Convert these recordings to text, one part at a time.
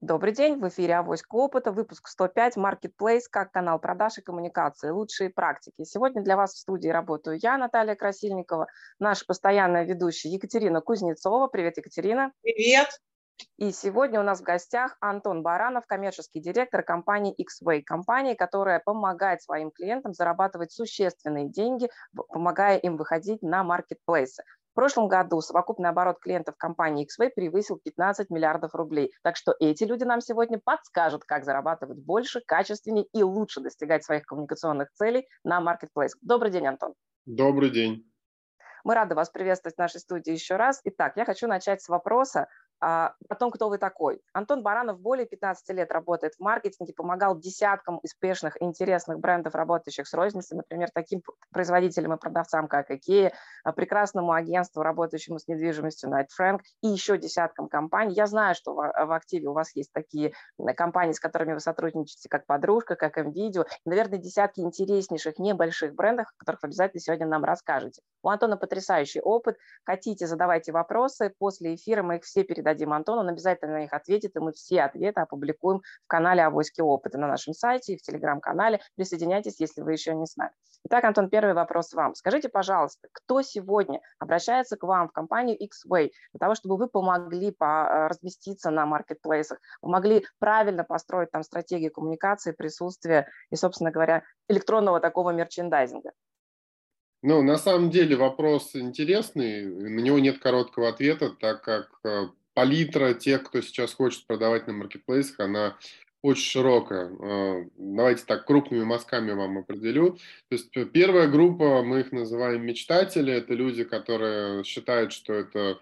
Добрый день, в эфире «Авоська опыта», выпуск 105, Marketplace, как канал продаж и коммуникации, лучшие практики. Сегодня для вас в студии работаю я, Наталья Красильникова, наша постоянная ведущая Екатерина Кузнецова. Привет, Екатерина. Привет. И сегодня у нас в гостях Антон Баранов, коммерческий директор компании X-Way, компании, которая помогает своим клиентам зарабатывать существенные деньги, помогая им выходить на маркетплейсы. В прошлом году совокупный оборот клиентов компании XWay превысил 15 миллиардов рублей. Так что эти люди нам сегодня подскажут, как зарабатывать больше, качественнее и лучше достигать своих коммуникационных целей на Marketplace. Добрый день, Антон. Добрый день. Мы рады вас приветствовать в нашей студии еще раз. Итак, я хочу начать с вопроса, а, о том, кто вы такой. Антон Баранов более 15 лет работает в маркетинге, помогал десяткам успешных и интересных брендов, работающих с розницей, например, таким производителям и продавцам, как IKEA, а, прекрасному агентству, работающему с недвижимостью Night Frank и еще десяткам компаний. Я знаю, что в активе у вас есть такие компании, с которыми вы сотрудничаете, как «Подружка», как и, наверное, десятки интереснейших небольших брендов, о которых обязательно сегодня нам расскажете. У Антона потрясающий опыт. Хотите, задавайте вопросы. После эфира мы их все передадим дадим Антону, он обязательно на них ответит, и мы все ответы опубликуем в канале «Авоськи опыта» на нашем сайте и в телеграм-канале. Присоединяйтесь, если вы еще не с нами. Итак, Антон, первый вопрос вам. Скажите, пожалуйста, кто сегодня обращается к вам в компанию X-Way для того, чтобы вы помогли по э, разместиться на маркетплейсах, помогли правильно построить там стратегию коммуникации, присутствия и, собственно говоря, электронного такого мерчендайзинга? Ну, на самом деле вопрос интересный, на него нет короткого ответа, так как э, палитра тех, кто сейчас хочет продавать на маркетплейсах, она очень широкая. А, давайте так крупными мазками вам определю. То есть э, первая группа, мы их называем мечтатели, это люди, которые считают, что это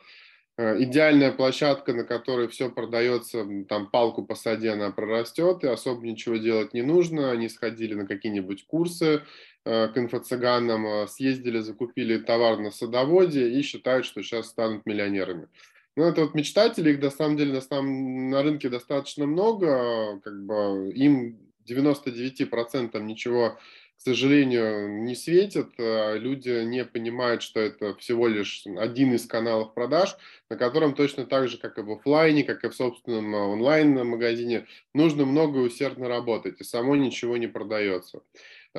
э, идеальная площадка, на которой все продается, там палку посади, она прорастет, и особо ничего делать не нужно. Они сходили на какие-нибудь курсы э, к инфо-цыганам, съездили, закупили товар на садоводе и считают, что сейчас станут миллионерами. Ну, это вот мечтатели, их на самом деле на, самом, на рынке достаточно много, как бы им 99% ничего, к сожалению, не светит, а люди не понимают, что это всего лишь один из каналов продаж, на котором точно так же, как и в офлайне, как и в собственном онлайн-магазине, нужно много и усердно работать, и само ничего не продается.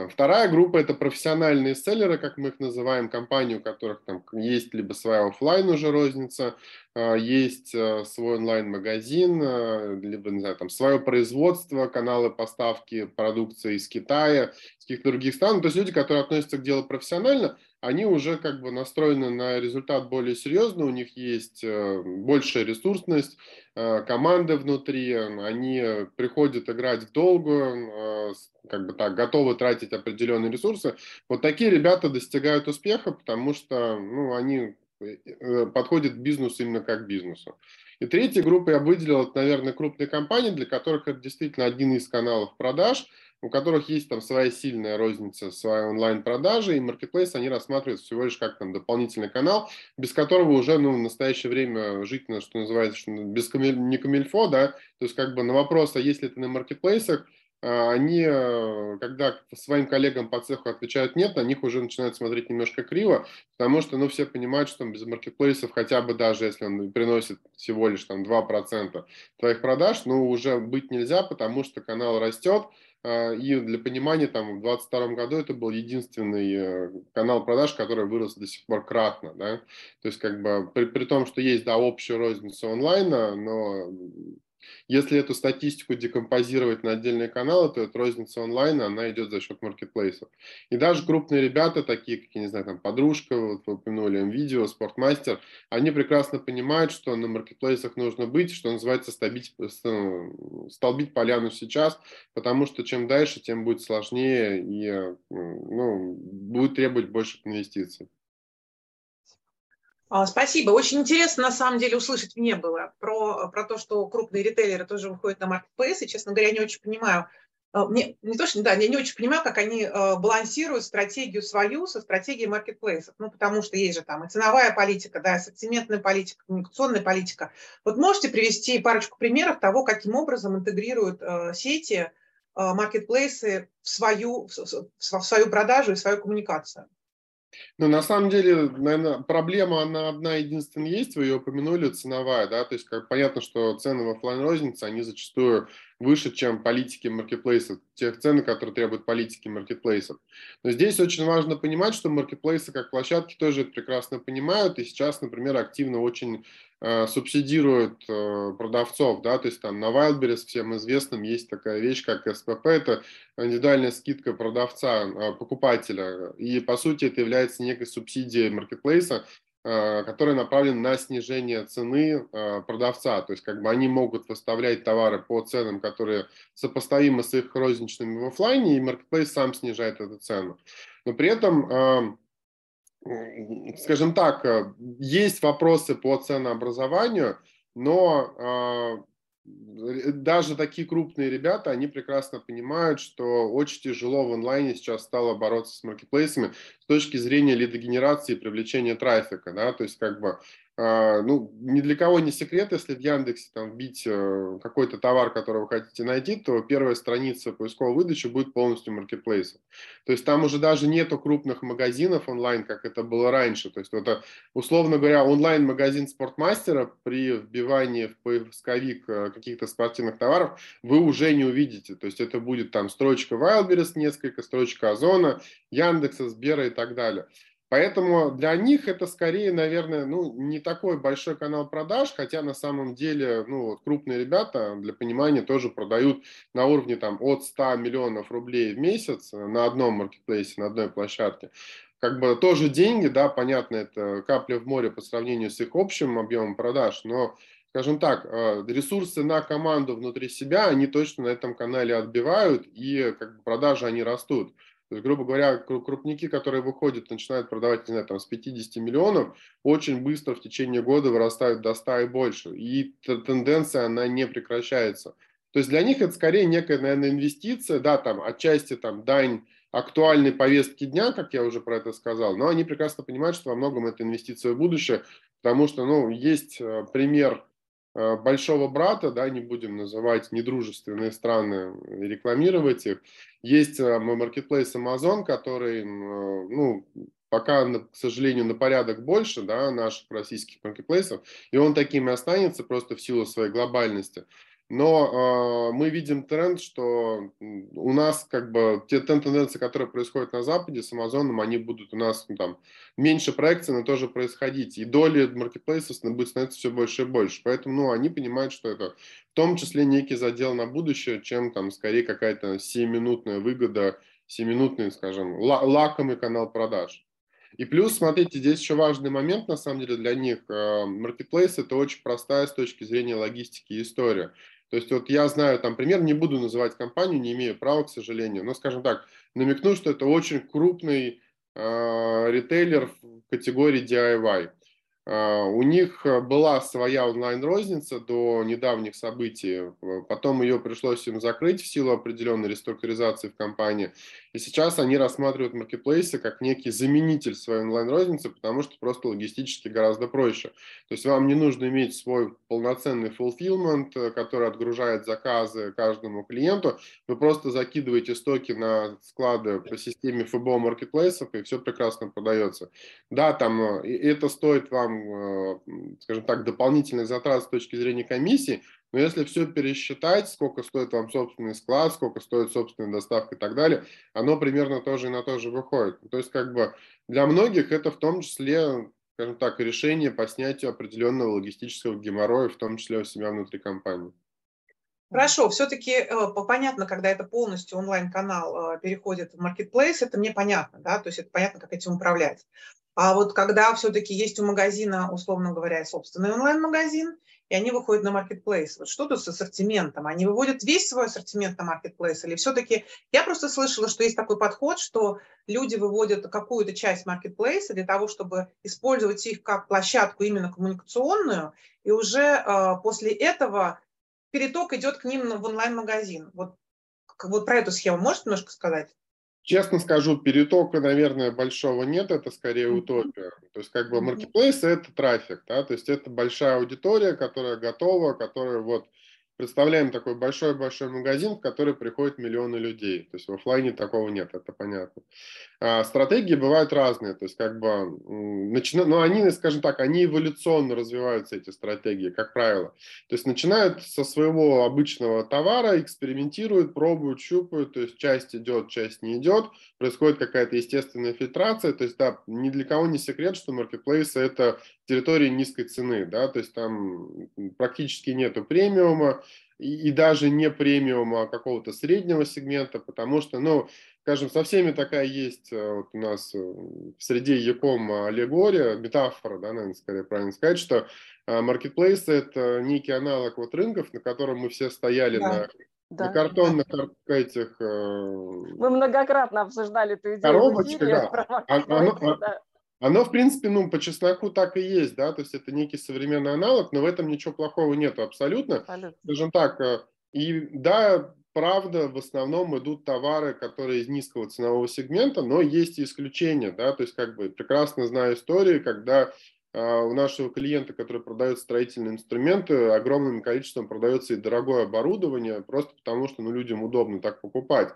Вторая группа – это профессиональные селлеры, как мы их называем, компании, у которых там есть либо своя офлайн уже розница, а, есть а, свой онлайн-магазин, а, либо, не знаю, там свое производство, каналы поставки продукции из Китая, из каких-то других стран. То есть люди, которые относятся к делу профессионально, они уже как бы настроены на результат более серьезно, у них есть э, большая ресурсность, э, команды внутри, они приходят играть в долгую, э, как бы так, готовы тратить определенные ресурсы. Вот такие ребята достигают успеха, потому что ну, они подходят к бизнесу именно как к бизнесу. И третья группа я выделил, это, наверное, крупные компании, для которых это действительно один из каналов продаж – у которых есть там своя сильная розница, своя онлайн-продажа, и маркетплейс они рассматривают всего лишь как там дополнительный канал, без которого уже ну, в настоящее время жить, что называется, что, без камель, не камильфо, да, то есть как бы на вопрос, а если это на маркетплейсах, они, э, когда своим коллегам по цеху отвечают нет, на них уже начинают смотреть немножко криво, потому что, ну, все понимают, что без маркетплейсов, хотя бы даже если он приносит всего лишь там 2% твоих продаж, ну, уже быть нельзя, потому что канал растет, а, и для понимания, там, в 2022 году это был единственный э, канал продаж, который вырос до сих пор кратно, да, то есть, как бы, при, при том, что есть, да, общая розница онлайна, но если эту статистику декомпозировать на отдельные каналы, то эта розница онлайн, она идет за счет маркетплейсов. И даже крупные ребята, такие, как, я не знаю, там, Подружка, вот вы упомянули, МВидео, Спортмастер, они прекрасно понимают, что на маркетплейсах нужно быть, что называется, столбить, столбить поляну сейчас, потому что чем дальше, тем будет сложнее и ну, будет требовать больше инвестиций. А, спасибо. Очень интересно, на самом деле, услышать мне было про, про то, что крупные ритейлеры тоже выходят на маркетплейс, и, честно говоря, не очень понимаю, а, не, не то, что, да, я не очень понимаю, как они э, балансируют стратегию свою со стратегией маркетплейсов, ну, потому что есть же там и ценовая политика, да, ассортиментная политика, коммуникационная политика. Вот можете привести парочку примеров того, каким образом интегрируют сети, маркетплейсы в свою, в свою продажу и свою коммуникацию? Ну, на самом деле, наверное, проблема, она одна единственная есть, вы ее упомянули, ценовая, да, то есть как, понятно, что цены в офлайн рознице, они зачастую выше, чем политики маркетплейсов, тех цены, которые требуют политики маркетплейсов. Но здесь очень важно понимать, что маркетплейсы как площадки тоже это прекрасно понимают, и сейчас, например, активно очень э, субсидируют э, продавцов, да, то есть там на Wildberries всем известным есть такая вещь, как СПП, это индивидуальная скидка продавца, э, покупателя, и по сути это является некой субсидией маркетплейса, который направлен на снижение цены э, продавца. То есть как бы они могут выставлять товары по ценам, которые сопоставимы с их розничными в офлайне, и маркетплейс сам снижает эту цену. Но при этом э, скажем так, есть вопросы по ценообразованию, но даже такие крупные ребята, они прекрасно понимают, что очень тяжело в онлайне сейчас стало бороться с маркетплейсами с точки зрения лидогенерации и привлечения трафика, да, то есть как бы ну, ни для кого не секрет, если в Яндексе там вбить э, какой-то товар, который вы хотите найти, то первая страница поисковой выдачи будет полностью маркетплейсом. То есть там уже даже нету крупных магазинов онлайн, как это было раньше. То есть вот, э, условно говоря, онлайн-магазин спортмастера при вбивании в поисковик э, каких-то спортивных товаров вы уже не увидите. То есть это будет там строчка Wildberries несколько, строчка Озона, Яндекса, Сбера и так далее. Поэтому для них это скорее, наверное, ну, не такой большой канал продаж, хотя на самом деле ну, вот крупные ребята, для понимания, тоже продают на уровне там, от 100 миллионов рублей в месяц на одном маркетплейсе, на одной площадке. Как бы тоже деньги, да, понятно, это капля в море по сравнению с их общим объемом продаж, но скажем так, э, ресурсы на команду внутри себя, они точно на этом канале отбивают, и как бы продажи они растут. То есть, грубо говоря, крупники, которые выходят, начинают продавать, не знаю, там, с 50 миллионов, очень быстро в течение года вырастают до 100 и больше. И тенденция, она не прекращается. То есть для них это скорее некая, наверное, инвестиция, да, там, отчасти там дань актуальной повестки дня, как я уже про это сказал, но они прекрасно понимают, что во многом это инвестиция в будущее, потому что, ну, есть э, пример большого брата, да, не будем называть недружественные страны, рекламировать их. Есть э, маркетплейс Amazon, который, ну, пока, к сожалению, на порядок больше, да, наших российских маркетплейсов, и он таким и останется просто в силу своей глобальности. Но э, мы видим тренд, что у нас как бы те тенденции, которые происходят на Западе с Амазоном, они будут у нас ну, там меньше проекций, но тоже происходить. И доли маркетплейсов будет становиться все больше и больше. Поэтому ну, они понимают, что это в том числе некий задел на будущее, чем там скорее какая-то 7-минутная выгода, 7-минутный, скажем, лакомый канал продаж. И плюс, смотрите, здесь еще важный момент, на самом деле, для них. Маркетплейс – это очень простая с точки зрения логистики история. То есть вот я знаю там пример, не буду называть компанию, не имею права, к сожалению, но, скажем так, намекну, что это очень крупный э, ритейлер в категории DIY. А, у них э, была своя онлайн-розница до недавних событий, потом ее пришлось им закрыть в силу определенной реструктуризации в компании. И сейчас они рассматривают маркетплейсы как некий заменитель своей онлайн-розницы, потому что просто логистически гораздо проще. То есть вам не нужно иметь свой полноценный fulfillment, э, который отгружает заказы каждому клиенту. Вы просто закидываете стоки на склады по системе ФБО маркетплейсов, и все прекрасно продается. Да, там э, это стоит вам Э, скажем так, дополнительных затрат с точки зрения комиссии, но если все пересчитать, сколько стоит вам собственный склад, сколько стоит собственная доставка и так далее, оно примерно тоже и на то же выходит. То есть как бы для многих это в том числе, скажем так, решение по снятию определенного логистического геморроя, в том числе у себя внутри компании. Хорошо, все-таки э, понятно, когда это полностью онлайн-канал э, переходит в маркетплейс, это мне понятно, да, то есть это понятно, как этим управлять. А вот когда все-таки есть у магазина, условно говоря, собственный онлайн-магазин, и они выходят на маркетплейс. Вот что тут с ассортиментом? Они выводят весь свой ассортимент на маркетплейс? Или все-таки... Я просто слышала, что есть такой подход, что люди выводят какую-то часть маркетплейса для того, чтобы использовать их как площадку именно коммуникационную, и уже э, после этого переток идет к ним в онлайн-магазин. Вот, вот про эту схему можешь немножко сказать? Честно скажу, перетока, наверное, большого нет, это скорее утопия. То есть как бы маркетплейс – это трафик, да, то есть это большая аудитория, которая готова, которая вот представляем такой большой-большой магазин, в который приходят миллионы людей. То есть в офлайне такого нет, это понятно. А, стратегии бывают разные, то есть как бы, начина... но они, скажем так, они эволюционно развиваются, эти стратегии, как правило. То есть начинают со своего обычного товара, экспериментируют, пробуют, щупают, то есть часть идет, часть не идет, происходит какая-то естественная фильтрация, то есть да, ни для кого не секрет, что маркетплейсы это территория низкой цены, да, то есть там практически нету премиума, и, и даже не премиума, а какого-то среднего сегмента, потому что, ну, скажем, со всеми такая есть э, вот у нас э, в среде Яком аллегория, метафора, да, наверное, скорее правильно сказать, что маркетплейсы – это некий аналог вот рынков, на котором мы все стояли да. на да, на картонных да. этих... Э, мы многократно обсуждали эту идею. Коробочка, да. А, оно, да. Оно, в принципе, ну, по чесноку так и есть, да, то есть это некий современный аналог, но в этом ничего плохого нет абсолютно. абсолютно. Скажем так, и да, правда, в основном идут товары, которые из низкого ценового сегмента, но есть и исключения, да, то есть как бы прекрасно знаю истории, когда а, у нашего клиента, который продает строительные инструменты, огромным количеством продается и дорогое оборудование, просто потому что ну, людям удобно так покупать,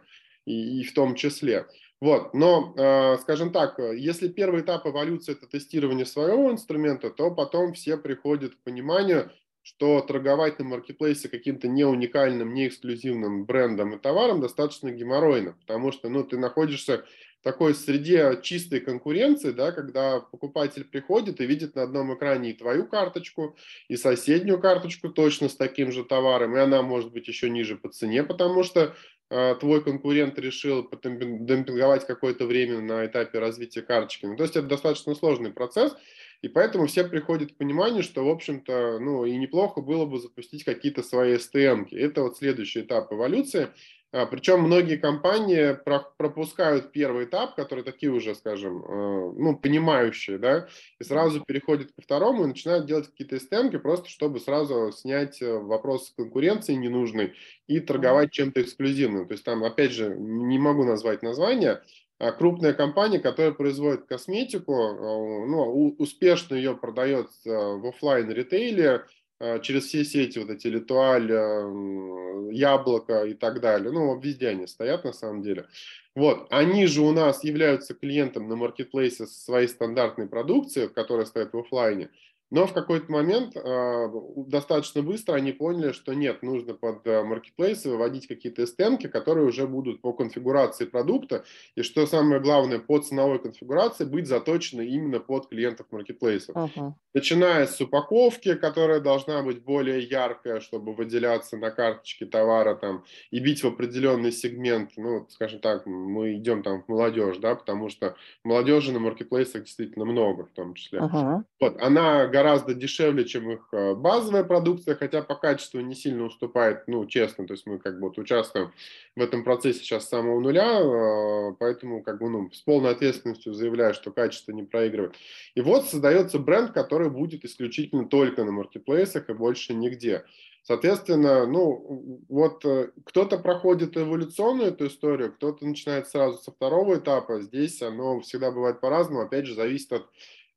и, и в том числе. Вот, но, э, скажем так, если первый этап эволюции – это тестирование своего инструмента, то потом все приходят к пониманию, что торговать на маркетплейсе каким-то не уникальным, не эксклюзивным брендом и товаром достаточно геморройно, потому что ну, ты находишься в такой среде чистой конкуренции, да, когда покупатель приходит и видит на одном экране и твою карточку, и соседнюю карточку точно с таким же товаром, и она может быть еще ниже по цене, потому что э, твой конкурент решил демпинговать какое-то время на этапе развития карточки. Ну, то есть это достаточно сложный процесс, и поэтому все приходят к пониманию, что, в общем-то, ну и неплохо было бы запустить какие-то свои STM. -ки. Это вот следующий этап эволюции. А, Причем многие компании пропускают первый этап, которые такие уже, скажем, э, ну, понимающие, да, и сразу переходят ко второму и начинают делать какие-то STM, просто чтобы сразу снять э, вопрос конкуренции ненужной и торговать чем-то эксклюзивным. То есть там, опять же, не могу назвать название, крупная компания, которая производит косметику, э, ну, успешно ее продает э, в офлайн ритейле через все сети, вот эти Литуаль, Яблоко и так далее. Ну, везде они стоят на самом деле. Вот, они же у нас являются клиентом на маркетплейсе своей стандартной продукцией, которая стоит в офлайне. Но в какой-то момент э, достаточно быстро они поняли, что нет, нужно под э, маркетплейсы выводить какие-то стемки, которые уже будут по конфигурации продукта, и что самое главное, по ценовой конфигурации быть заточены именно под клиентов маркетплейсов. Uh-huh. Начиная с упаковки, которая должна быть более яркая, чтобы выделяться на карточке товара там, и бить в определенный сегмент, ну, скажем так, мы идем там в молодежь, да, потому что молодежи на маркетплейсах действительно много в том числе. Uh-huh. Вот, она гораздо дешевле, чем их э, базовая продукция, хотя по качеству не сильно уступает, ну, честно, то есть мы как бы вот участвуем в этом процессе сейчас с самого нуля, э, поэтому как бы, ну, с полной ответственностью заявляю, что качество не проигрывает. И вот создается бренд, который будет исключительно только на маркетплейсах и больше нигде. Соответственно, ну, вот э, кто-то проходит эволюционную эту историю, кто-то начинает сразу со второго этапа. Здесь оно всегда бывает по-разному, опять же, зависит от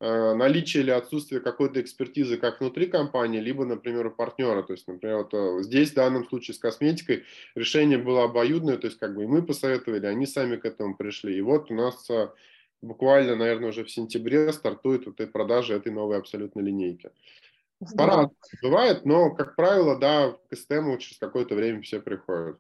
наличие или отсутствие какой-то экспертизы как внутри компании, либо, например, у партнера. То есть, например, вот э, здесь в данном случае с косметикой решение было обоюдное, то есть как бы и мы посоветовали, они сами к этому пришли. И вот у нас э, буквально, наверное, уже в сентябре стартует вот эта продажа этой новой абсолютной линейки. Пора бывает, но, как правило, да, к STM через какое-то время все приходят.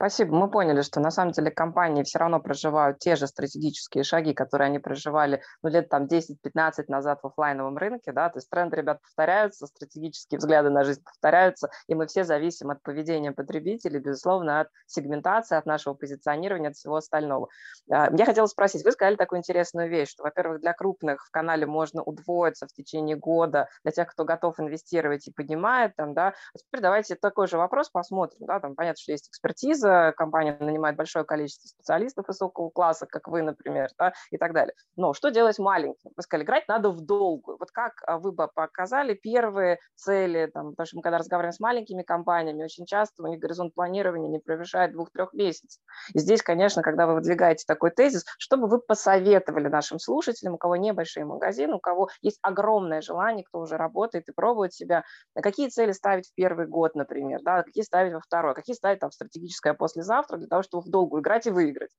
Спасибо. Мы поняли, что на самом деле компании все равно проживают те же стратегические шаги, которые они проживали ну, лет там 10-15 назад в офлайновом рынке. Да? То есть тренды, ребят, повторяются, стратегические взгляды на жизнь повторяются, и мы все зависим от поведения потребителей, безусловно, от сегментации, от нашего позиционирования, от всего остального. А, я хотела спросить, вы сказали такую интересную вещь, что, во-первых, для крупных в канале можно удвоиться в течение года, для тех, кто готов инвестировать и понимает. Там, да? А теперь давайте такой же вопрос посмотрим. Да? Там понятно, что есть экспертиза, экспертиза, компания нанимает большое количество специалистов высокого класса, как вы, например, да, и так далее. Но что делать маленьким? Вы сказали, играть надо в долгую. Вот как а, вы бы показали первые цели, там, потому что мы когда разговариваем с маленькими компаниями, очень часто у них горизонт планирования не превышает двух-трех месяцев. И здесь, конечно, когда вы выдвигаете такой тезис, что бы вы посоветовали нашим слушателям, у кого небольшие магазины, у кого есть огромное желание, кто уже работает и пробует себя, какие цели ставить в первый год, например, да, какие ставить во второй, какие ставить там стратегические стратегическое послезавтра для того, чтобы в долгу играть и выиграть.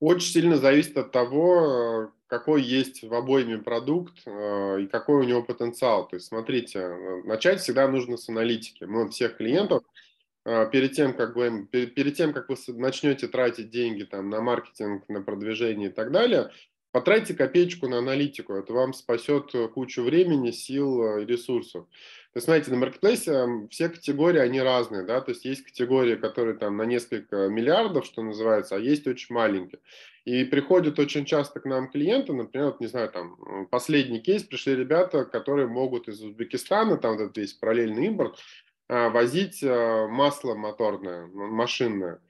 Очень сильно зависит от того, какой есть в обойме продукт э, и какой у него потенциал. То есть, смотрите, э, начать всегда нужно с аналитики. Мы всех клиентов э, перед тем, как вы, перед тем, как вы начнете тратить деньги там, на маркетинг, на продвижение и так далее, потратьте копеечку на аналитику. Это вам спасет кучу времени, сил и ресурсов. То есть, знаете, на маркетплейсе все категории, они разные, да, то есть есть категории, которые там на несколько миллиардов, что называется, а есть очень маленькие. И приходят очень часто к нам клиенты, например, вот, не знаю, там, последний кейс, пришли ребята, которые могут из Узбекистана, там этот весь параллельный импорт, а, возить масло моторное, машинное.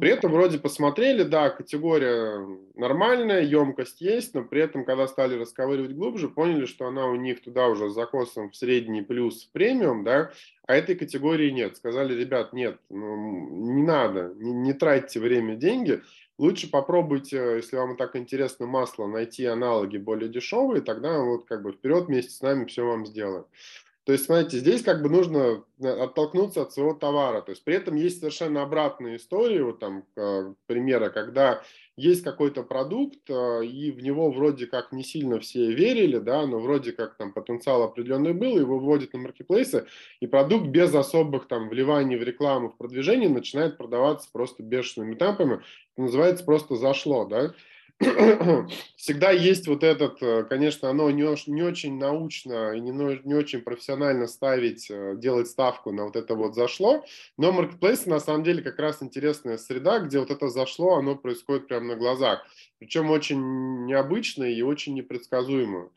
При этом вроде посмотрели, да, категория нормальная, емкость есть, но при этом, когда стали расковыривать глубже, поняли, что она у них туда уже с закосом в средний плюс в премиум, да, а этой категории нет. Сказали, ребят, нет, ну, не надо, не, не тратьте время, деньги, лучше попробуйте, если вам так интересно масло, найти аналоги более дешевые, тогда вот как бы вперед вместе с нами все вам сделаем. То есть, смотрите, здесь как бы нужно э, оттолкнуться от своего товара. То есть, при этом есть совершенно обратные истории, вот там э, примеры, когда есть какой-то продукт, э, и в него вроде как не сильно все верили, да, но вроде как там потенциал определенный был, его вводят на маркетплейсы, и продукт без особых там вливаний в рекламу, в продвижение начинает продаваться просто бешеными темпами. Это называется просто зашло, да. всегда есть вот этот, э, конечно, оно не, не очень научно и не, не очень профессионально ставить, э, делать ставку на вот это вот зашло, но маркетплейсы на самом деле как раз интересная среда, где вот это зашло, оно происходит прямо на глазах, причем очень необычно и очень непредсказуемо.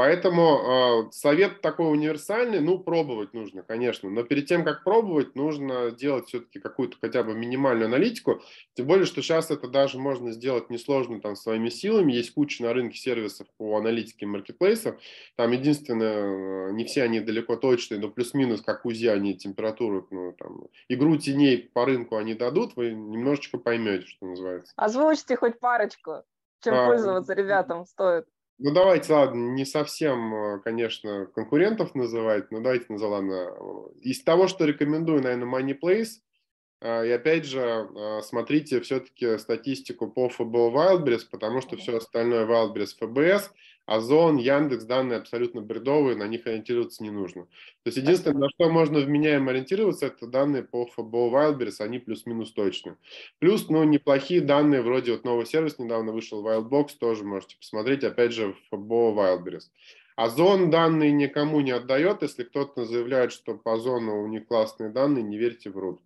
Поэтому э, совет такой универсальный, ну, пробовать нужно, конечно, но перед тем, как пробовать, нужно делать все-таки какую-то хотя бы минимальную аналитику, тем более, что сейчас это даже можно сделать несложно там своими силами, есть куча на рынке сервисов по аналитике маркетплейсов, там единственное, э, не все они далеко точные, но плюс-минус, как УЗИ, они температуру, ну, там, игру теней по рынку они дадут, вы немножечко поймете, что называется. Озвучьте хоть парочку, чем а, пользоваться ребятам стоит. Ну, давайте, ладно, не совсем, э, конечно, конкурентов называть, но давайте назовем. Из того, что рекомендую, наверное, MoneyPlace, и опять же, э, смотрите все-таки статистику по ФБО Wildberries, потому что все остальное Wildberries ФБС – Озон, Яндекс, данные абсолютно бредовые, на них ориентироваться не нужно. То есть единственное, на что можно вменяемо ориентироваться, это данные по ФБО Wildberries, они плюс-минус точны. Плюс, ну, неплохие данные, вроде вот новый сервис недавно вышел, Wildbox, тоже можете посмотреть, опять же, ФБО Wildberries. Озон данные никому не отдает, если кто-то заявляет, что по Озону у них классные данные, не верьте, врут.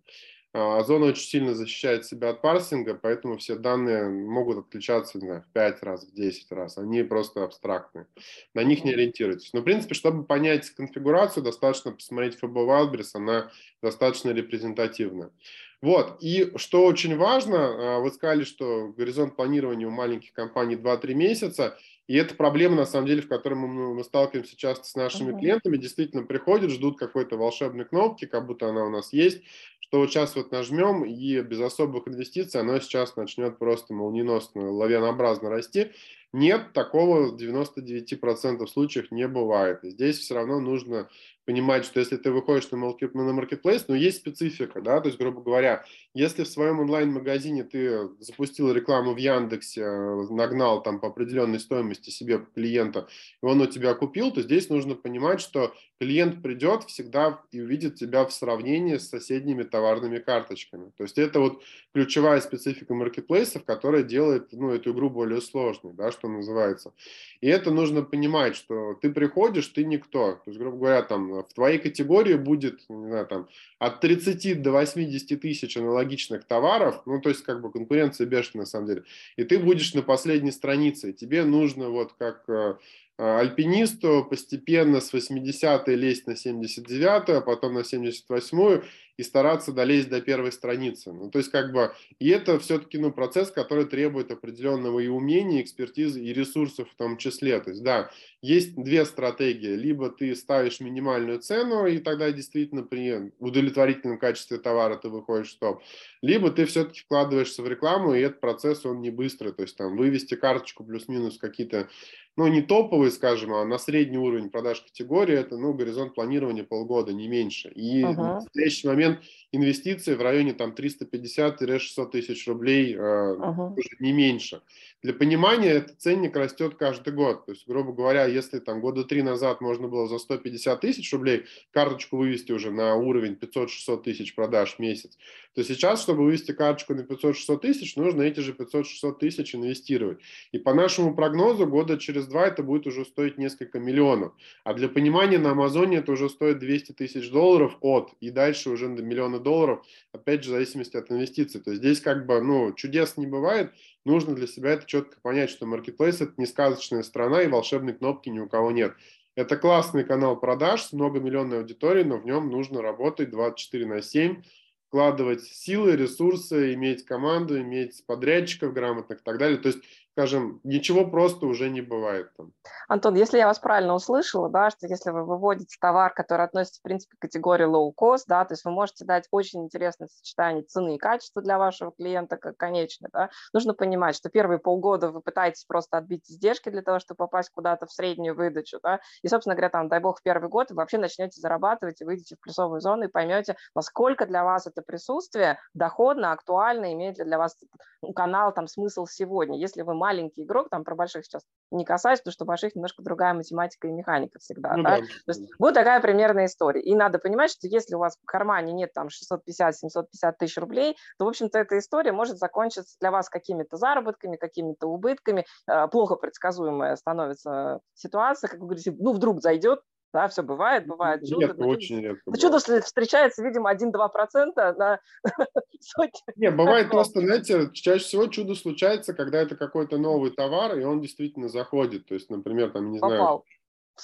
А, Озон очень сильно защищает себя от парсинга, поэтому все данные могут отличаться не знаю, в 5 раз, в 10 раз. Они просто абстрактные. На них не ориентируйтесь. Но, в принципе, чтобы понять конфигурацию, достаточно посмотреть FB Wildberries, она достаточно репрезентативная. Вот, и что очень важно, а, вы сказали, что горизонт планирования у маленьких компаний 2-3 месяца, и это проблема, на самом деле, в которой мы, мы сталкиваемся часто с нашими uh-huh. клиентами. Действительно приходят, ждут какой-то волшебной кнопки, как будто она у нас есть, что вот сейчас вот нажмем, и без особых инвестиций оно сейчас начнет просто молниеносно, лавинообразно расти. Нет, такого в 99% случаев не бывает. здесь все равно нужно понимать, что если ты выходишь на, на маркетплейс, но есть специфика, да, то есть, грубо говоря, если в своем онлайн-магазине ты запустил рекламу в Яндексе, нагнал там по определенной стоимости себе клиента, и он у тебя купил, то здесь нужно понимать, что клиент придет всегда и увидит тебя в сравнении с соседними товарными карточками. То есть это вот ключевая специфика маркетплейсов, которая делает ну, эту игру более сложной, да, что называется. И это нужно понимать, что ты приходишь, ты никто. То есть, грубо говоря, там в твоей категории будет, не знаю, там от 30 до 80 тысяч аналогичных товаров, ну, то есть как бы конкуренция бешеная на самом деле. И ты будешь на последней странице, тебе нужно вот как э, альпинисту постепенно с 80-й лезть на 79-ю, а потом на 78-ю и стараться долезть до первой страницы. Ну, то есть как бы, и это все-таки ну, процесс, который требует определенного и умения, и экспертизы, и ресурсов в том числе. То есть да, есть две стратегии. Либо ты ставишь минимальную цену, и тогда действительно при удовлетворительном качестве товара ты выходишь в топ. Либо ты все-таки вкладываешься в рекламу, и этот процесс, он не быстрый. То есть там вывести карточку плюс-минус какие-то ну, не топовый, скажем, а на средний уровень продаж категории, это, ну, горизонт планирования полгода, не меньше. И uh-huh. в настоящий момент инвестиции в районе там 350-600 тысяч рублей, uh-huh. уже не меньше. Для понимания, этот ценник растет каждый год. То есть, грубо говоря, если там года три назад можно было за 150 тысяч рублей карточку вывести уже на уровень 500-600 тысяч продаж в месяц, то сейчас, чтобы вывести карточку на 500-600 тысяч, нужно эти же 500-600 тысяч инвестировать. И по нашему прогнозу, года через два это будет уже стоить несколько миллионов. А для понимания, на Амазоне это уже стоит 200 тысяч долларов от, и дальше уже до миллиона долларов, опять же, в зависимости от инвестиций. То есть здесь как бы, ну, чудес не бывает, нужно для себя это четко понять, что Marketplace – это не сказочная страна, и волшебной кнопки ни у кого нет. Это классный канал продаж с многомиллионной аудиторией, но в нем нужно работать 24 на 7, вкладывать силы, ресурсы, иметь команду, иметь подрядчиков грамотных и так далее. То есть скажем, ничего просто уже не бывает там. Антон, если я вас правильно услышала, да, что если вы выводите товар, который относится, в принципе, к категории low cost, да, то есть вы можете дать очень интересное сочетание цены и качества для вашего клиента как конечный, да, нужно понимать, что первые полгода вы пытаетесь просто отбить издержки для того, чтобы попасть куда-то в среднюю выдачу, да, и, собственно говоря, там, дай бог, в первый год вы вообще начнете зарабатывать и выйдете в плюсовую зону и поймете, насколько для вас это присутствие доходно, актуально, имеет ли для вас канал там смысл сегодня. Если вы маленький игрок, там про больших сейчас не касаюсь, потому что у больших немножко другая математика и механика всегда. Ну, да? Да. То есть вот такая примерная история. И надо понимать, что если у вас в кармане нет там 650-750 тысяч рублей, то, в общем-то, эта история может закончиться для вас какими-то заработками, какими-то убытками. Э, плохо предсказуемая становится ситуация, как вы говорите, ну, вдруг зайдет, да, все бывает, бывает чудо. Редко, но очень чудо, редко. Но чудо встречается, видимо, 1-2% на сотни. Не, бывает просто, знаете, чаще всего чудо случается, когда это какой-то новый товар, и он действительно заходит. То есть, например, там, не знаю... Попал.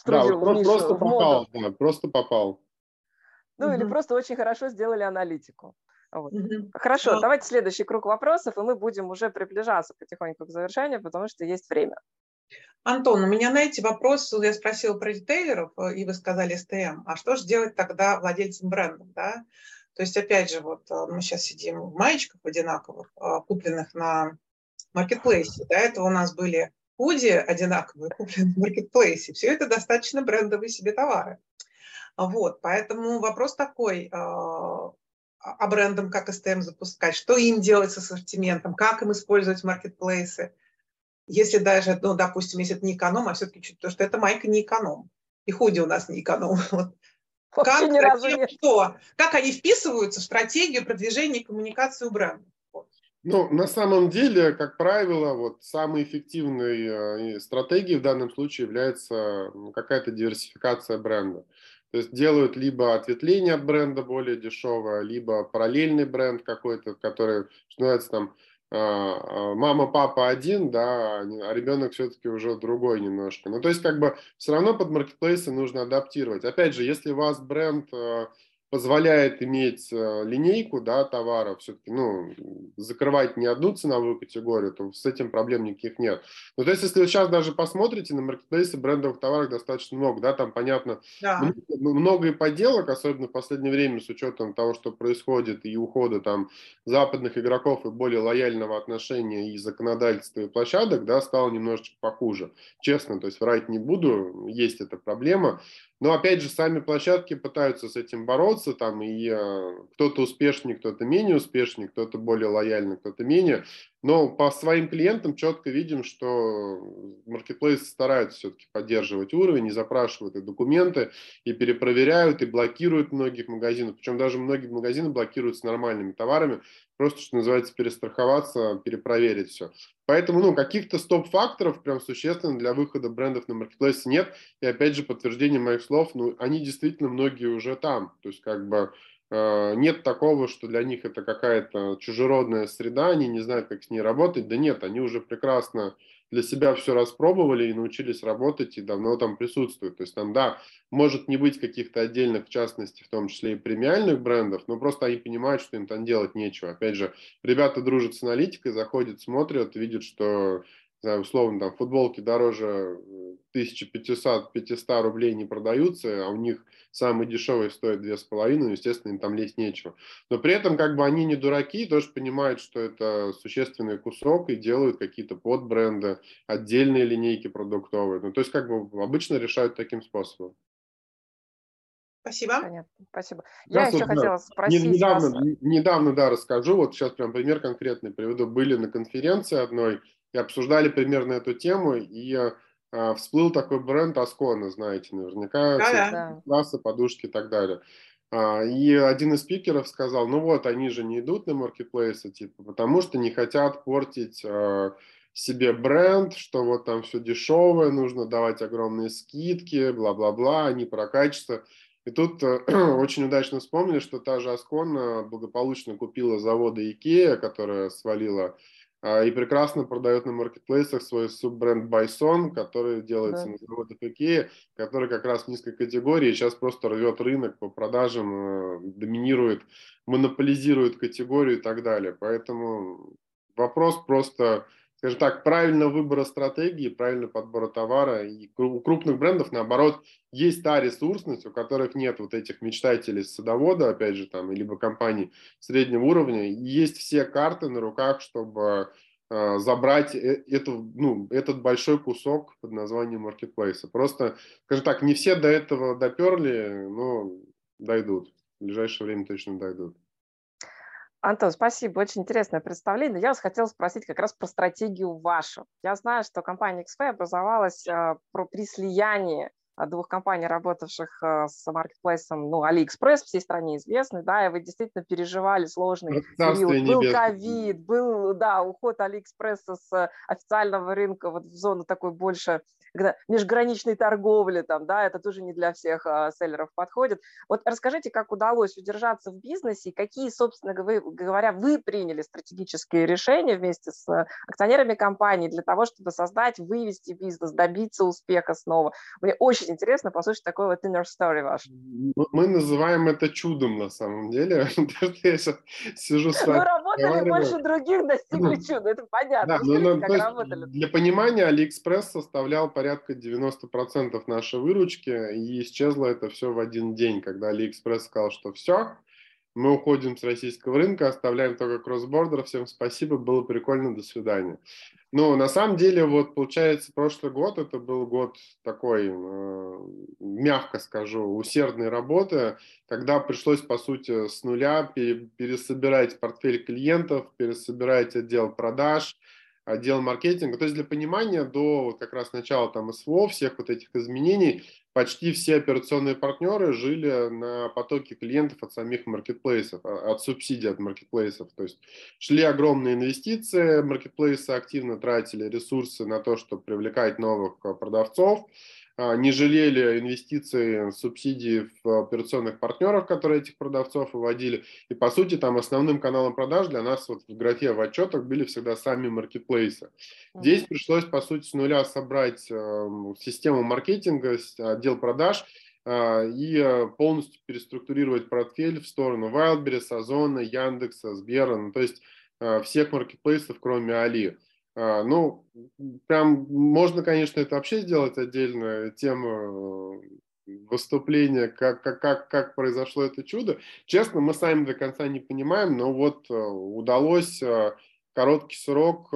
Да, просто попал, да, просто попал. Ну, угу. или просто очень хорошо сделали аналитику. Вот. Угу. Хорошо, да. давайте следующий круг вопросов, и мы будем уже приближаться потихоньку к завершению, потому что есть время. Антон, у меня на эти вопросы, я спросила про ритейлеров, э, и вы сказали СТМ, а что же делать тогда владельцам брендов, да? То есть, опять же, вот э, мы сейчас сидим в маечках одинаковых, э, купленных на маркетплейсе. До этого у нас были худи одинаковые, купленные в маркетплейсе. Все это достаточно брендовые себе товары. Вот, поэтому вопрос такой, а брендам как СТМ запускать, что им делать с ассортиментом, как им использовать маркетплейсы, если даже, ну, допустим, если это не эконом, а все-таки чуть то, что это майка не эконом, и худи у нас не эконом. Вот. Как, ни разу нет. Что? как они вписываются в стратегию продвижения и коммуникации бренда? Ну, на самом деле, как правило, вот самой эффективной э, стратегией в данном случае является какая-то диверсификация бренда. То есть делают либо ответвление от бренда более дешевое, либо параллельный бренд какой-то, который, что называется, там, мама, папа один, да, а ребенок все-таки уже другой немножко. Ну, то есть, как бы, все равно под маркетплейсы нужно адаптировать. Опять же, если у вас бренд а, позволяет иметь э, линейку да, товаров, все-таки ну, закрывать не одну ценовую категорию, то с этим проблем никаких нет. Но то есть, если вы сейчас даже посмотрите на маркетплейсы брендовых товаров достаточно много, да, там понятно, да. много и подделок, особенно в последнее время с учетом того, что происходит и ухода там западных игроков и более лояльного отношения и законодательства и площадок, да, стало немножечко похуже. Честно, то есть врать не буду, есть эта проблема. Но опять же, сами площадки пытаются с этим бороться, там и э, кто-то успешнее, кто-то менее успешнее, кто-то более лояльный, кто-то менее. Но по своим клиентам четко видим, что маркетплейсы стараются все-таки поддерживать уровень и запрашивают и документы, и перепроверяют, и блокируют многих магазинов. Причем даже многие магазины блокируют с нормальными товарами, просто, что называется, перестраховаться, перепроверить все. Поэтому, ну, каких-то стоп-факторов прям существенно для выхода брендов на маркетплейсе нет. И опять же, подтверждение моих слов, ну, они действительно многие уже там. То есть, как бы, нет такого, что для них это какая-то чужеродная среда, они не знают, как с ней работать. Да нет, они уже прекрасно для себя все распробовали и научились работать, и давно там присутствуют. То есть там, да, может не быть каких-то отдельных, в частности, в том числе и премиальных брендов, но просто они понимают, что им там делать нечего. Опять же, ребята дружат с аналитикой, заходят, смотрят, видят, что знаю, условно, там футболки дороже 1500-500 рублей не продаются, а у них самый дешевый стоит 2,5, ну, естественно, им там лезть нечего. Но при этом как бы они не дураки, тоже понимают, что это существенный кусок и делают какие-то подбренды, отдельные линейки продуктовые. Ну, то есть как бы обычно решают таким способом. Спасибо. Понятно, спасибо. Я Сейчас еще вот, хотела спросить недавно, вас... недавно, да, расскажу, вот сейчас прям пример конкретный приведу. Были на конференции одной и обсуждали примерно эту тему, и а, всплыл такой бренд Аскона, знаете, наверняка, Да-да. классы, подушки и так далее. А, и один из спикеров сказал, ну вот, они же не идут на маркетплейсы, типа, потому что не хотят портить а, себе бренд, что вот там все дешевое, нужно давать огромные скидки, бла-бла-бла, они про качество. И тут э, очень удачно вспомнили, что та же Аскон благополучно купила заводы Икея, которая свалила, э, и прекрасно продает на маркетплейсах свой суббренд Байсон, который делается да. на заводах Икея, который как раз в низкой категории, сейчас просто рвет рынок по продажам, э, доминирует, монополизирует категорию и так далее. Поэтому вопрос просто скажем так, правильного выбора стратегии, правильного подбора товара. И у крупных брендов, наоборот, есть та ресурсность, у которых нет вот этих мечтателей садовода, опять же, там, либо компаний среднего уровня. И есть все карты на руках, чтобы э, забрать э, эту, ну, этот большой кусок под названием маркетплейса. Просто, скажем так, не все до этого доперли, но дойдут. В ближайшее время точно дойдут. Антон, спасибо, очень интересное представление. Я вас хотела спросить как раз про стратегию вашу. Я знаю, что компания XP образовалась э, про, при слиянии двух компаний, работавших э, с маркетплейсом, ну, AliExpress, всей стране известный, да, и вы действительно переживали сложный период. Был ковид, был, да, уход AliExpress с официального рынка вот в зону такой больше когда межграничной торговли, там, да, это тоже не для всех а, селлеров подходит. Вот расскажите, как удалось удержаться в бизнесе и какие, собственно говоря, вы приняли стратегические решения вместе с акционерами компании для того, чтобы создать, вывести бизнес, добиться успеха снова. Мне очень интересно послушать такой вот inner story ваш. Мы называем это чудом на самом деле. я сижу с вами. Вы работали больше других, достигли чуда, это понятно. Да, как Для понимания, AliExpress составлял порядка 90% нашей выручки, и исчезло это все в один день, когда AliExpress сказал, что все, мы уходим с российского рынка, оставляем только кроссбордер, всем спасибо, было прикольно, до свидания. Ну, на самом деле, вот получается, прошлый год, это был год такой, э, мягко скажу, усердной работы, когда пришлось, по сути, с нуля пересобирать портфель клиентов, пересобирать отдел продаж, отдел маркетинга. То есть для понимания до вот как раз начала там СВО, всех вот этих изменений, почти все операционные партнеры жили на потоке клиентов от самих маркетплейсов, а, от субсидий от маркетплейсов. То есть шли огромные инвестиции, маркетплейсы активно тратили ресурсы на то, чтобы привлекать новых а, продавцов, а, не жалели инвестиций, субсидий в операционных партнеров, которые этих продавцов выводили. И, по сути, там основным каналом продаж для нас вот в графе в отчетах были всегда сами маркетплейсы. Здесь пришлось, по сути, с нуля собрать эм, систему маркетинга, отдел продаж, а, и э, полностью переструктурировать портфель в сторону Wildberries, Озона, Яндекса, Сбера, ну, то есть э, всех маркетплейсов, кроме Али. А, ну, прям можно, конечно, это вообще сделать отдельную тему э, выступления, как, как, как, как произошло это чудо. Честно, мы сами до конца не понимаем, но вот э, удалось э, короткий срок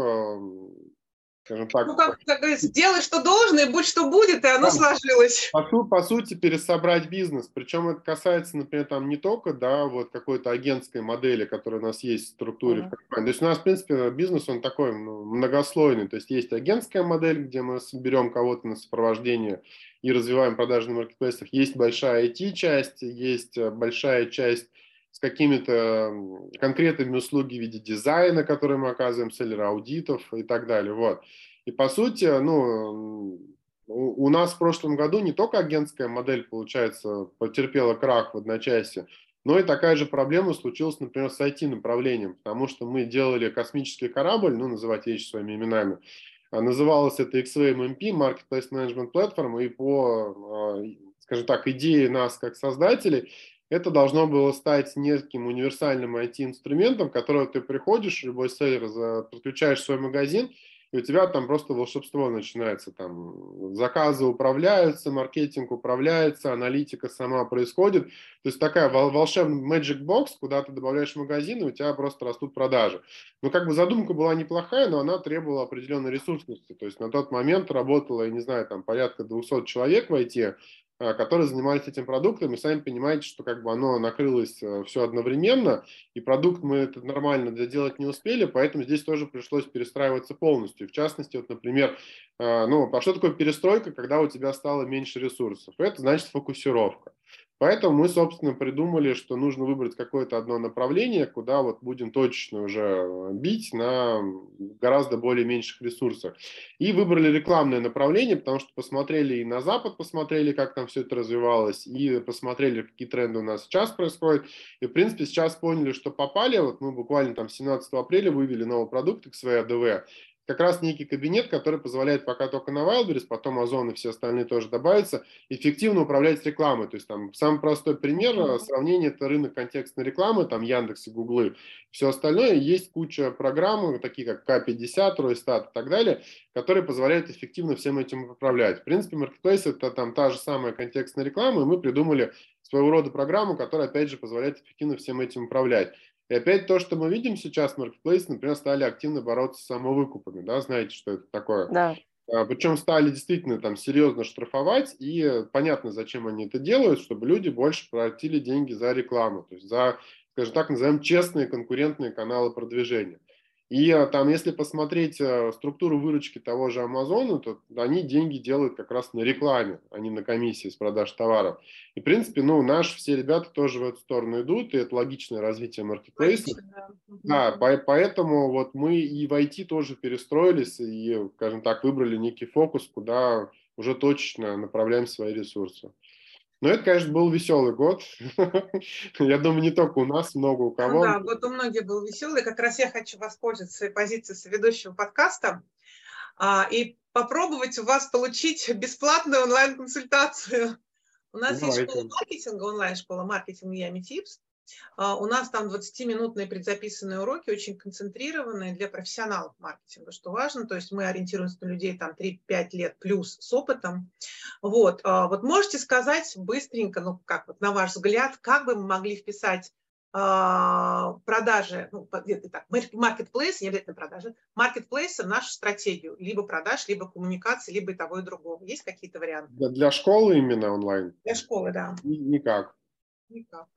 скажем так. Ну, как, как говорится, делай, что должно, и будь что будет, и оно да. сложилось. По, по сути, пересобрать бизнес. Причем это касается, например, там не только, да, вот какой-то агентской модели, которая у нас есть в структуре uh-huh. компании. То есть у нас, в принципе, бизнес, он такой ну, многослойный. То есть есть агентская модель, где мы берем кого-то на сопровождение и развиваем продажи на маркетплейсах. Есть большая IT-часть, есть э, большая часть с какими-то конкретными услугами в виде дизайна, которые мы оказываем, селлера аудитов и так далее. Вот. И по сути, ну, у нас в прошлом году не только агентская модель, получается, потерпела крах в одночасье, но и такая же проблема случилась, например, с IT-направлением, потому что мы делали космический корабль, ну, называть вещи своими именами, а называлось это XVMMP, Marketplace Management Platform, и по, а, скажем так, идее нас как создателей, это должно было стать неким универсальным IT-инструментом, которого ты приходишь, любой селлер, подключаешь свой магазин, и у тебя там просто волшебство начинается. Там заказы управляются, маркетинг управляется, аналитика сама происходит. То есть такая волшебная magic box, куда ты добавляешь магазин, и у тебя просто растут продажи. Ну, как бы задумка была неплохая, но она требовала определенной ресурсности. То есть на тот момент работало, я не знаю, там порядка 200 человек в IT, которые занимались этим продуктом, и сами понимаете, что как бы оно накрылось э, все одновременно, и продукт мы это нормально доделать не успели, поэтому здесь тоже пришлось перестраиваться полностью. В частности, вот, например, э, ну, а что такое перестройка, когда у тебя стало меньше ресурсов? Это значит фокусировка. Поэтому мы, собственно, придумали, что нужно выбрать какое-то одно направление, куда вот будем точечно уже э, бить на гораздо более меньших ресурсах. И выбрали рекламное направление, потому что посмотрели и на Запад, посмотрели, как там все это развивалось, и посмотрели, какие тренды у нас сейчас происходят. И, в принципе, сейчас поняли, что попали. Вот мы буквально там 17 апреля вывели новый продукт XVADV, как раз некий кабинет, который позволяет пока только на Wildberries, потом Озон и все остальные тоже добавятся, эффективно управлять рекламой. То есть там самый простой пример mm-hmm. сравнения это рынок контекстной рекламы, там Яндекс и Гуглы, все остальное. Есть куча программ, такие как К50, Ройстат и так далее, которые позволяют эффективно всем этим управлять. В принципе, Marketplace это там та же самая контекстная реклама, и мы придумали своего рода программу, которая, опять же, позволяет эффективно всем этим управлять. И опять то, что мы видим сейчас, маркетплейсы, например, стали активно бороться с самовыкупами, да, знаете, что это такое? Да. А, Причем стали действительно там серьезно штрафовать, и понятно, зачем они это делают, чтобы люди больше платили деньги за рекламу, то есть за, скажем так, назовем честные конкурентные каналы продвижения. И а, там, если посмотреть а, структуру выручки того же Амазона, то они деньги делают как раз на рекламе, а не на комиссии с продаж товаров. И, в принципе, ну, наши все ребята тоже в эту сторону идут, и это логичное развитие маркетплейса. Да, да поэтому вот мы и в IT тоже перестроились, и, скажем так, выбрали некий фокус, куда уже точечно направляем свои ресурсы. Ну, это, конечно, был веселый год. Я думаю, не только у нас, много у кого. Ну, да, год у многих был веселый. Как раз я хочу воспользоваться своей позицией соведущего подкаста а, и попробовать у вас получить бесплатную онлайн-консультацию. У нас Давайте. есть школа маркетинга, онлайн-школа маркетинга Ями Типс. А, у нас там 20-минутные предзаписанные уроки, очень концентрированные для профессионалов маркетинга, что важно. То есть мы ориентируемся на людей там 3-5 лет плюс с опытом. Вот, а, вот можете сказать быстренько, ну как вот на ваш взгляд, как бы мы могли вписать а, продажи, ну, так, marketplace, не обязательно продажи, в нашу стратегию, либо продаж, либо коммуникации, либо и того, и другого. Есть какие-то варианты? Для школы именно онлайн? Для школы, да. Никак. Никак.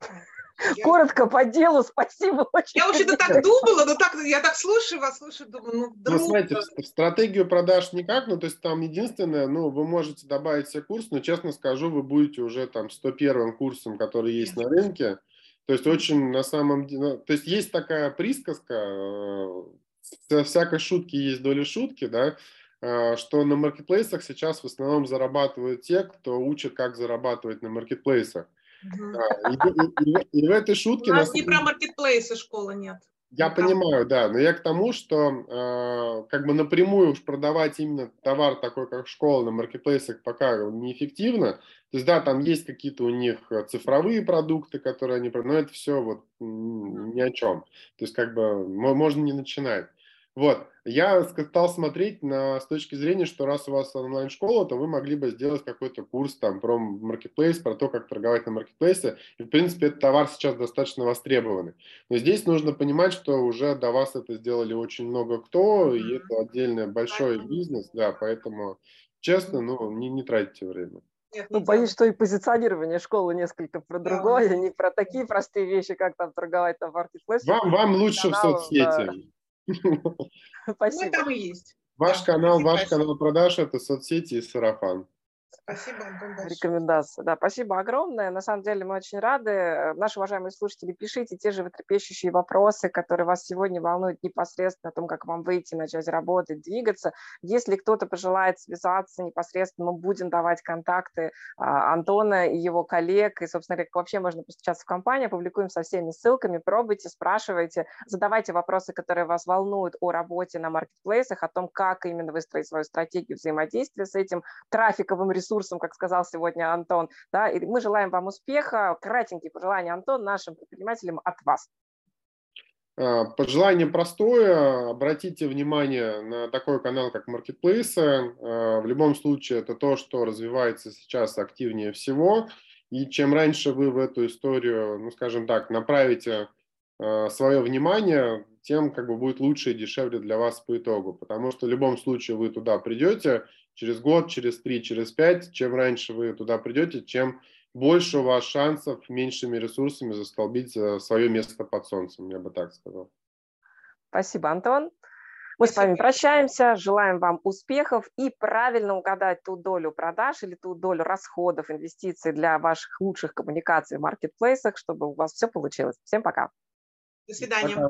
Коротко по делу, спасибо очень. Я вообще-то так думала, но так, я так слушаю вас, слушаю, думаю, ну вдруг... Ну, смотрите, в стратегию продаж никак, ну, то есть там единственное, ну, вы можете добавить себе курс, но, честно скажу, вы будете уже там 101-м курсом, который есть на рынке, то есть очень на самом деле, ну, то есть есть такая присказка, э, всякой шутки есть доля шутки, да, э, что на маркетплейсах сейчас в основном зарабатывают те, кто учит, как зарабатывать на маркетплейсах. Да, и, и, и, в этой шутке... У нас не про маркетплейсы школа нет. Я понимаю, да, но я к тому, что э, как бы напрямую уж продавать именно товар такой, как школа на маркетплейсах пока неэффективно. То есть, да, там есть какие-то у них цифровые продукты, которые они продают, но это все вот ни о чем. То есть, как бы можно не начинать. Вот, я стал смотреть на, с точки зрения, что раз у вас онлайн-школа, то вы могли бы сделать какой-то курс там про маркетплейс, про то, как торговать на маркетплейсе. И, в принципе, этот товар сейчас достаточно востребованный. Но здесь нужно понимать, что уже до вас это сделали очень много кто, и это отдельный большой бизнес, да, поэтому, честно, ну, не, не тратите время. Нет, ну, боюсь, что и позиционирование школы несколько про другое, да. не про такие простые вещи, как там торговать на маркетплейсе. Вам, вам лучше в соцсети. Спасибо. Мы там и есть. Ваш канал, ваш канал продаж – это соцсети и сарафан. Спасибо. Рекомендация. Да, спасибо огромное. На самом деле мы очень рады. Наши уважаемые слушатели, пишите те же вытрепещущие вопросы, которые вас сегодня волнуют непосредственно о том, как вам выйти, начать работать, двигаться. Если кто-то пожелает связаться непосредственно, мы будем давать контакты а, Антона и его коллег. И, собственно, как вообще можно постучаться в компанию, публикуем со всеми ссылками. Пробуйте, спрашивайте, задавайте вопросы, которые вас волнуют о работе на маркетплейсах, о том, как именно выстроить свою стратегию взаимодействия с этим трафиковым ресурсом, ресурсом, как сказал сегодня Антон. Да, и мы желаем вам успеха. Кратенькие пожелания, Антон, нашим предпринимателям от вас. А, пожелание простое. Обратите внимание на такой канал, как. А, в любом случае, это то, что развивается сейчас активнее всего. И чем раньше вы в эту историю, ну, скажем так, направите а, свое внимание, тем как бы будет лучше и дешевле для вас по итогу. Потому что в любом случае вы туда придете, через год, через три, через пять. Чем раньше вы туда придете, чем больше у вас шансов меньшими ресурсами застолбить э, свое место под солнцем, я бы так сказал. Спасибо, Антон. Мы с вами прощаемся, желаем вам успехов и правильно угадать ту долю продаж или ту долю расходов, инвестиций для ваших лучших коммуникаций в маркетплейсах, чтобы у вас все получилось. Всем пока. До свидания. Пока.